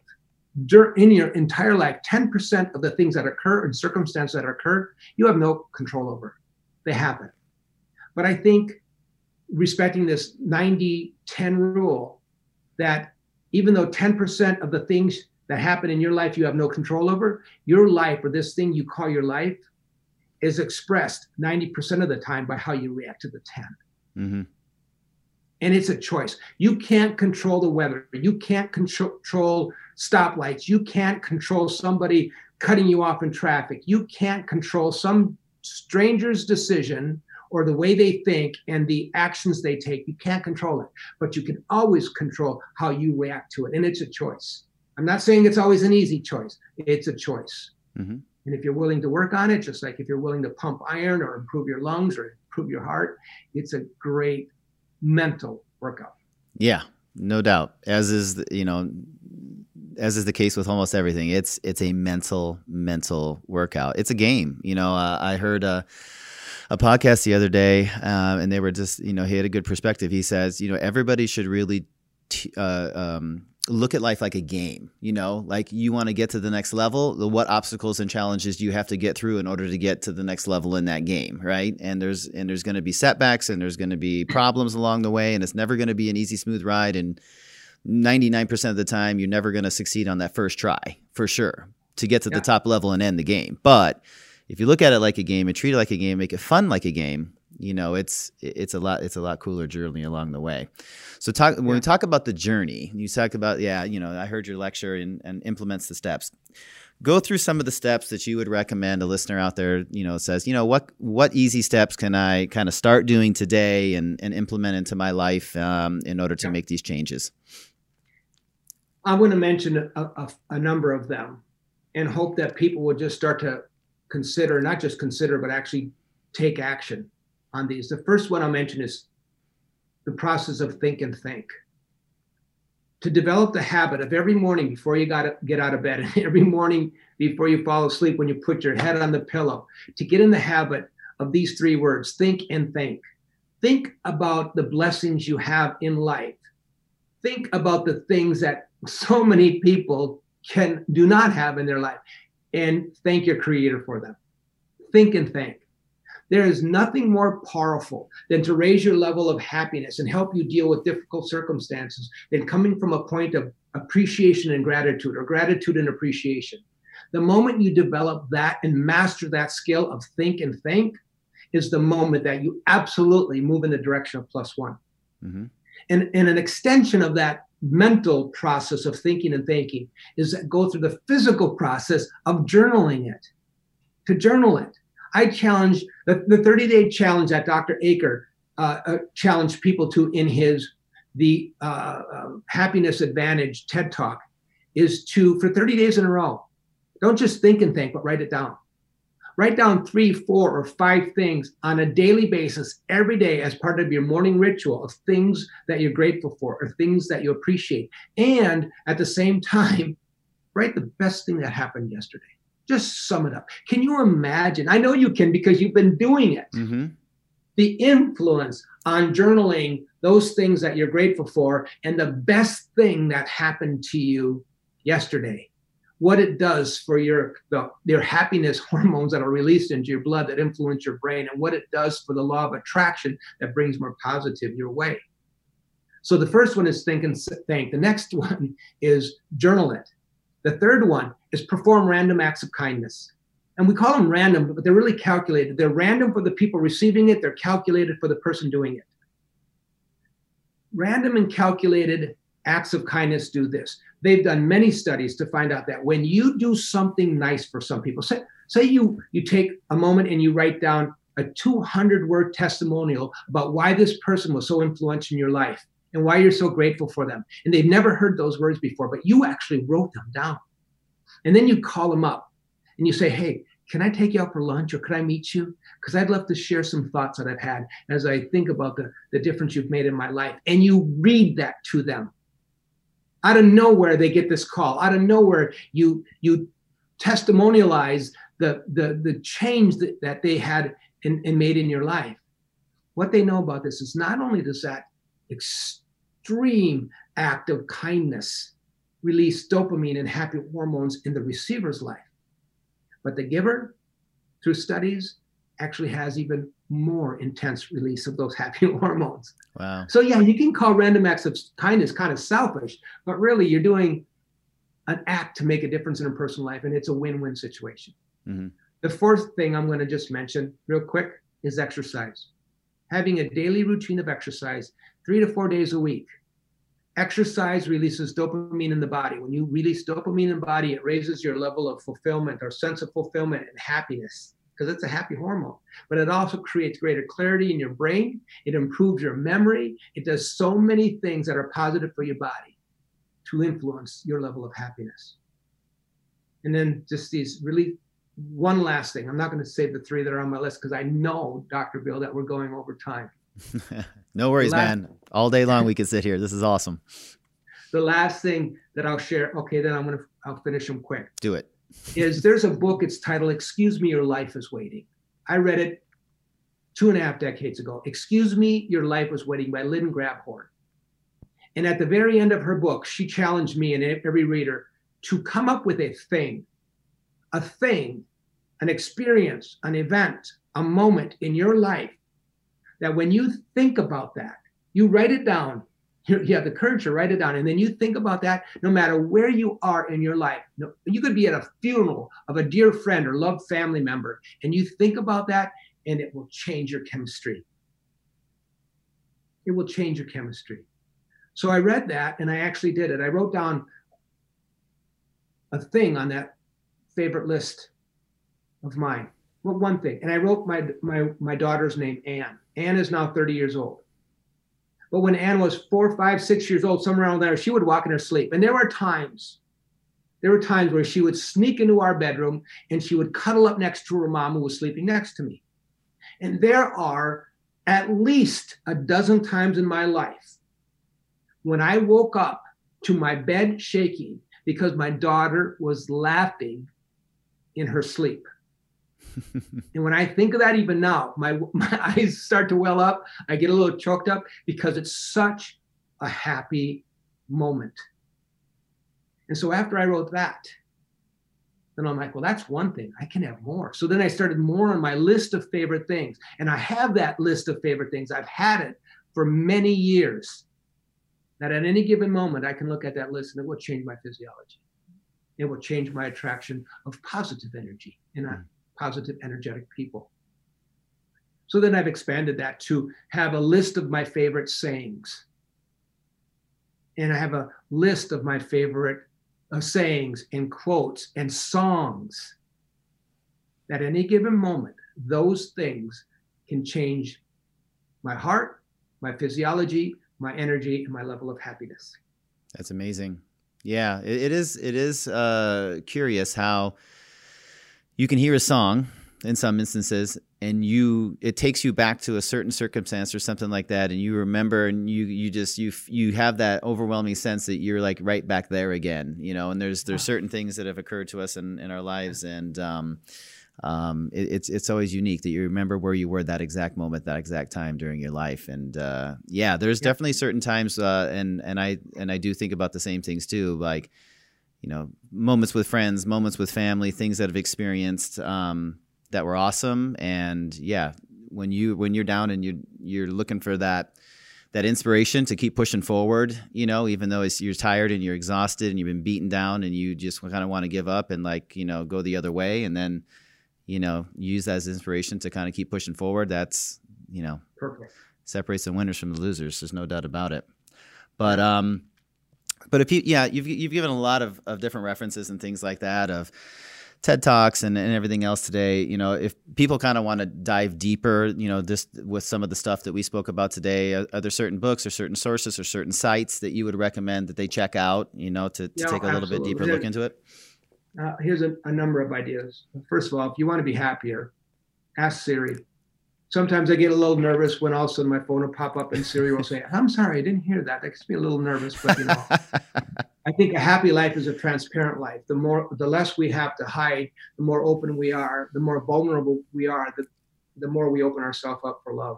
in your entire life 10% of the things that occur and circumstances that occur you have no control over they happen but i think respecting this 90 10 rule that even though 10% of the things that happen in your life you have no control over your life or this thing you call your life is expressed 90% of the time by how you react to the 10 mm-hmm and it's a choice. You can't control the weather. You can't control stoplights. You can't control somebody cutting you off in traffic. You can't control some stranger's decision or the way they think and the actions they take. You can't control it, but you can always control how you react to it. And it's a choice. I'm not saying it's always an easy choice, it's a choice. Mm-hmm. And if you're willing to work on it, just like if you're willing to pump iron or improve your lungs or improve your heart, it's a great mental workout. Yeah, no doubt. As is, the, you know, as is the case with almost everything, it's it's a mental mental workout. It's a game. You know, uh, I heard a, a podcast the other day, uh, and they were just, you know, he had a good perspective. He says, you know, everybody should really t- uh, um, look at life like a game you know? Like you want to get to the next level what obstacles and challenges do you have to get through in order to get to the next level in that game right? And there's and there's going to be setbacks and there's going to be problems along the way and it's never going to be an easy smooth ride and 99% of the time you're never going to succeed on that first try for sure to get to yeah. the top level and end the game. But if you look at it like a game and treat it like a game make it fun like a game you know it's it's a lot it's a lot cooler journey along the way so talk when yeah. we talk about the journey you talk about yeah you know i heard your lecture and, and implements the steps go through some of the steps that you would recommend a listener out there you know says you know what what easy steps can i kind of start doing today and, and implement into my life um, in order to yeah. make these changes i'm going to mention a, a, a number of them and hope that people will just start to consider not just consider but actually take action on these. The first one I'll mention is the process of think and think. To develop the habit of every morning before you got to get out of bed, and every morning before you fall asleep, when you put your head on the pillow, to get in the habit of these three words think and think. Think about the blessings you have in life. Think about the things that so many people can do not have in their life and thank your creator for them. Think and think. There is nothing more powerful than to raise your level of happiness and help you deal with difficult circumstances than coming from a point of appreciation and gratitude or gratitude and appreciation. The moment you develop that and master that skill of think and think is the moment that you absolutely move in the direction of plus one. Mm-hmm. And, and an extension of that mental process of thinking and thinking is that go through the physical process of journaling it, to journal it. I challenge the, the 30 day challenge that Dr. Achor uh, uh, challenged people to in his the uh, uh, happiness advantage TED talk is to for 30 days in a row. Don't just think and think, but write it down. Write down three, four, or five things on a daily basis every day as part of your morning ritual of things that you're grateful for or things that you appreciate. And at the same time, write the best thing that happened yesterday. Just sum it up. Can you imagine? I know you can because you've been doing it. Mm-hmm. The influence on journaling those things that you're grateful for and the best thing that happened to you yesterday. What it does for your the, your happiness hormones that are released into your blood that influence your brain, and what it does for the law of attraction that brings more positive your way. So the first one is think and think. The next one is journal it. The third one is perform random acts of kindness. And we call them random, but they're really calculated. They're random for the people receiving it, they're calculated for the person doing it. Random and calculated acts of kindness do this. They've done many studies to find out that when you do something nice for some people, say, say you, you take a moment and you write down a 200 word testimonial about why this person was so influential in your life and why you're so grateful for them. And they've never heard those words before, but you actually wrote them down. And then you call them up and you say, Hey, can I take you out for lunch or could I meet you? Because I'd love to share some thoughts that I've had as I think about the, the difference you've made in my life. And you read that to them. Out of nowhere, they get this call. Out of nowhere, you you testimonialize the the, the change that, that they had and, made in your life. What they know about this is not only does that extreme act of kindness release dopamine and happy hormones in the receiver's life. But the giver, through studies, actually has even more intense release of those happy hormones. Wow. So, yeah, you can call random acts of kindness kind of selfish, but really you're doing an act to make a difference in a person's life, and it's a win win situation. Mm-hmm. The fourth thing I'm going to just mention real quick is exercise. Having a daily routine of exercise three to four days a week. Exercise releases dopamine in the body. When you release dopamine in the body, it raises your level of fulfillment or sense of fulfillment and happiness because it's a happy hormone. But it also creates greater clarity in your brain. It improves your memory. It does so many things that are positive for your body to influence your level of happiness. And then just these really one last thing. I'm not going to say the three that are on my list because I know, Dr. Bill, that we're going over time. no worries, last, man. All day long we could sit here. This is awesome. The last thing that I'll share, okay, then I'm gonna I'll finish them quick. Do it. is there's a book, it's titled Excuse Me, Your Life is Waiting. I read it two and a half decades ago. Excuse Me, Your Life is Waiting by Lynn Grabhorn. And at the very end of her book, she challenged me and every reader to come up with a thing, a thing, an experience, an event, a moment in your life that when you think about that, you write it down. You have the courage to write it down, and then you think about that. No matter where you are in your life, you could be at a funeral of a dear friend or loved family member, and you think about that, and it will change your chemistry it will change your chemistry. So I read that and I actually did it. I wrote down a thing on that favorite list of mine. Well, one thing, and I wrote my my my daughter's name, Anne. Anne is now 30 years old. But when Anne was four, five, six years old, somewhere around there, she would walk in her sleep. And there were times, there were times where she would sneak into our bedroom and she would cuddle up next to her mom who was sleeping next to me. And there are at least a dozen times in my life when I woke up to my bed shaking because my daughter was laughing in her sleep. And when I think of that even now, my, my eyes start to well up. I get a little choked up because it's such a happy moment. And so after I wrote that, then I'm like, well, that's one thing. I can have more. So then I started more on my list of favorite things. And I have that list of favorite things. I've had it for many years. That at any given moment, I can look at that list and it will change my physiology. It will change my attraction of positive energy and mm. Positive, energetic people. So then I've expanded that to have a list of my favorite sayings. And I have a list of my favorite uh, sayings and quotes and songs. At any given moment, those things can change my heart, my physiology, my energy, and my level of happiness. That's amazing. Yeah, it, it is. It is uh, curious how you can hear a song in some instances and you it takes you back to a certain circumstance or something like that and you remember and you you just you you have that overwhelming sense that you're like right back there again you know and there's there's certain things that have occurred to us in in our lives and um um, it, it's it's always unique that you remember where you were that exact moment, that exact time during your life, and uh, yeah, there's yeah. definitely certain times, uh, and and I and I do think about the same things too, like you know moments with friends, moments with family, things that I've experienced um, that were awesome, and yeah, when you when you're down and you you're looking for that that inspiration to keep pushing forward, you know, even though you're tired and you're exhausted and you've been beaten down and you just kind of want to give up and like, you know, go the other way. And then you know, use that as inspiration to kind of keep pushing forward. That's, you know, Perfect. separates the winners from the losers. There's no doubt about it. But, um, but if you, yeah, you've, you've given a lot of, of different references and things like that of TED Talks and, and everything else today. You know, if people kind of want to dive deeper, you know, just with some of the stuff that we spoke about today, are, are, there certain books or certain sources or certain sites that you would recommend that they check out, you know, to, to take a little bit deeper look into it? uh, here's a, a, number of ideas. First of all, if you want to be happier, ask Siri. Sometimes I get a little nervous when all of a sudden my phone will pop up and Siri will say, I'm sorry, I didn't hear that. That gets me a little nervous, but you know, I think a happy life is a transparent life. The more, the less we have to hide, the more open we are, the more vulnerable we are, the, the more we open ourselves up for love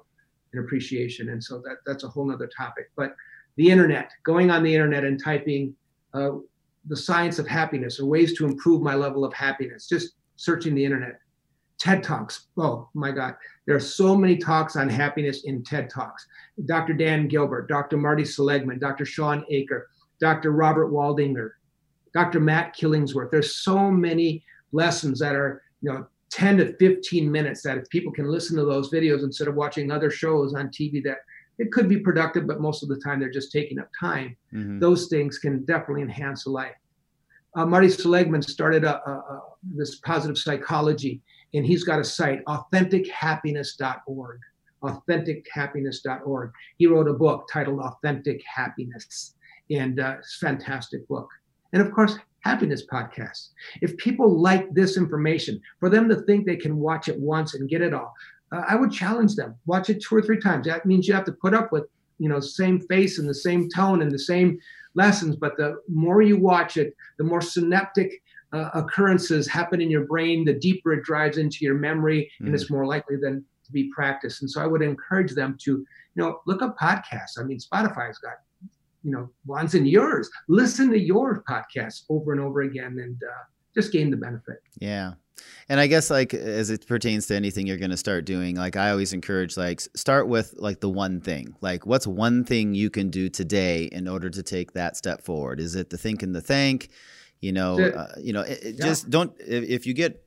and appreciation. And so that, that's a whole nother topic. But the internet, going on the internet and typing, uh, the science of happiness or ways to improve my level of happiness, just searching the internet. TED Talks. Oh my God. There are so many talks on happiness in TED Talks. Dr. Dan Gilbert, Dr. Marty Seligman, Dr. Shawn Achor, Dr. Robert Waldinger, Dr. Matt Killingsworth. There's so many lessons that are, you know, 10 to 15 minutes that if people can listen to those videos instead of watching other shows on TV that it could be productive, but most of the time they're just taking up time. Mm-hmm. Those things can definitely enhance a life. Uh, Marty Seligman started a, a, a, this positive psychology, and he's got a site, authentichappiness.org. Authentichappiness.org. He wrote a book titled Authentic Happiness, and uh, it's a fantastic book. And of course, happiness podcasts. If people like this information, for them to think they can watch it once and get it all, uh, I would challenge them. Watch it two or three times. That means you have to put up with, you know, same face and the same tone and the same lessons. But the more you watch it, the more synaptic uh, occurrences happen in your brain, the deeper it drives into your memory, mm. and it's more likely than to be practiced. And so I would encourage them to, you know, look up podcasts. I mean, Spotify's got, you know, ones in yours. Listen to your podcasts over and over again, and uh, just gain the benefit. Yeah. And I guess like as it pertains to anything you're going to start doing, like I always encourage like start with like the one thing. Like what's one thing you can do today in order to take that step forward? Is it the think and the thank? You know, uh, you know, it, it yeah. just don't if, if you get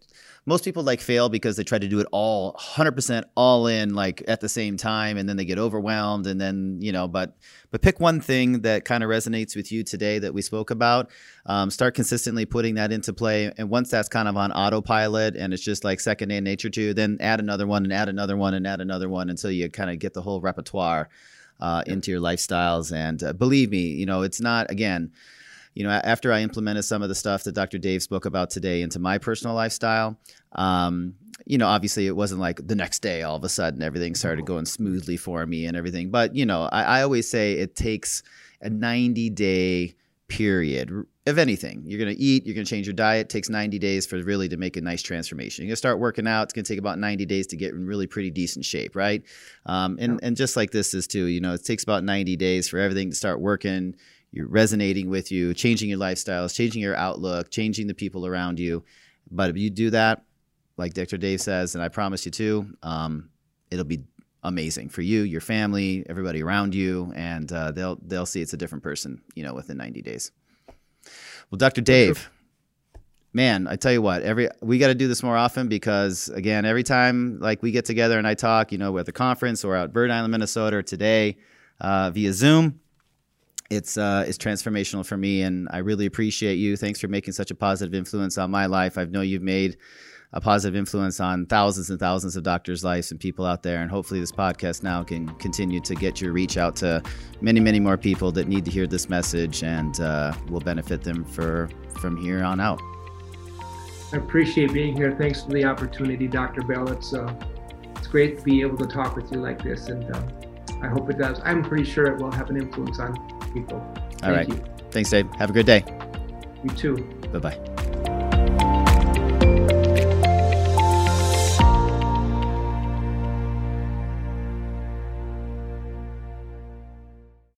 most people like fail because they try to do it all 100% all in like at the same time and then they get overwhelmed and then you know but but pick one thing that kind of resonates with you today that we spoke about. Um, start consistently putting that into play and once that's kind of on autopilot and it's just like second nature to you then add another one and add another one and add another one until you kind of get the whole repertoire uh, into your lifestyles. And uh, believe me you know it's not again you know, after I implemented some of the stuff that Dr. Dave spoke about today into my personal lifestyle, um, you know, obviously it wasn't like the next day all of a sudden everything started going smoothly for me and everything. But, you know, I, I always say it takes a 90 day period of anything. You're going to eat, you're going to change your diet. It takes 90 days for really to make a nice transformation. You're going to start working out. It's going to take about 90 days to get in really pretty decent shape, right? Um, and, and just like this is too, you know, it takes about 90 days for everything to start working you're resonating with you, changing your lifestyles, changing your outlook, changing the people around you. But if you do that, like Dr. Dave says, and I promise you too, um, it'll be amazing for you, your family, everybody around you, and uh, they'll they'll see it's a different person, you know, within 90 days. Well, Dr. Dave, man, I tell you what, every we got to do this more often because again, every time like we get together and I talk, you know, at the conference or at Bird Island, Minnesota, today uh, via Zoom it's uh, it's transformational for me, and I really appreciate you. Thanks for making such a positive influence on my life. I know you've made a positive influence on thousands and thousands of doctors' lives and people out there. And hopefully, this podcast now can continue to get your reach out to many, many more people that need to hear this message, and uh, will benefit them for from here on out. I appreciate being here. Thanks for the opportunity, Dr. Bell. It's uh, it's great to be able to talk with you like this, and uh, I hope it does. I'm pretty sure it will have an influence on people. All right. You. Thanks, Dave. Have a good day. You too. Bye bye.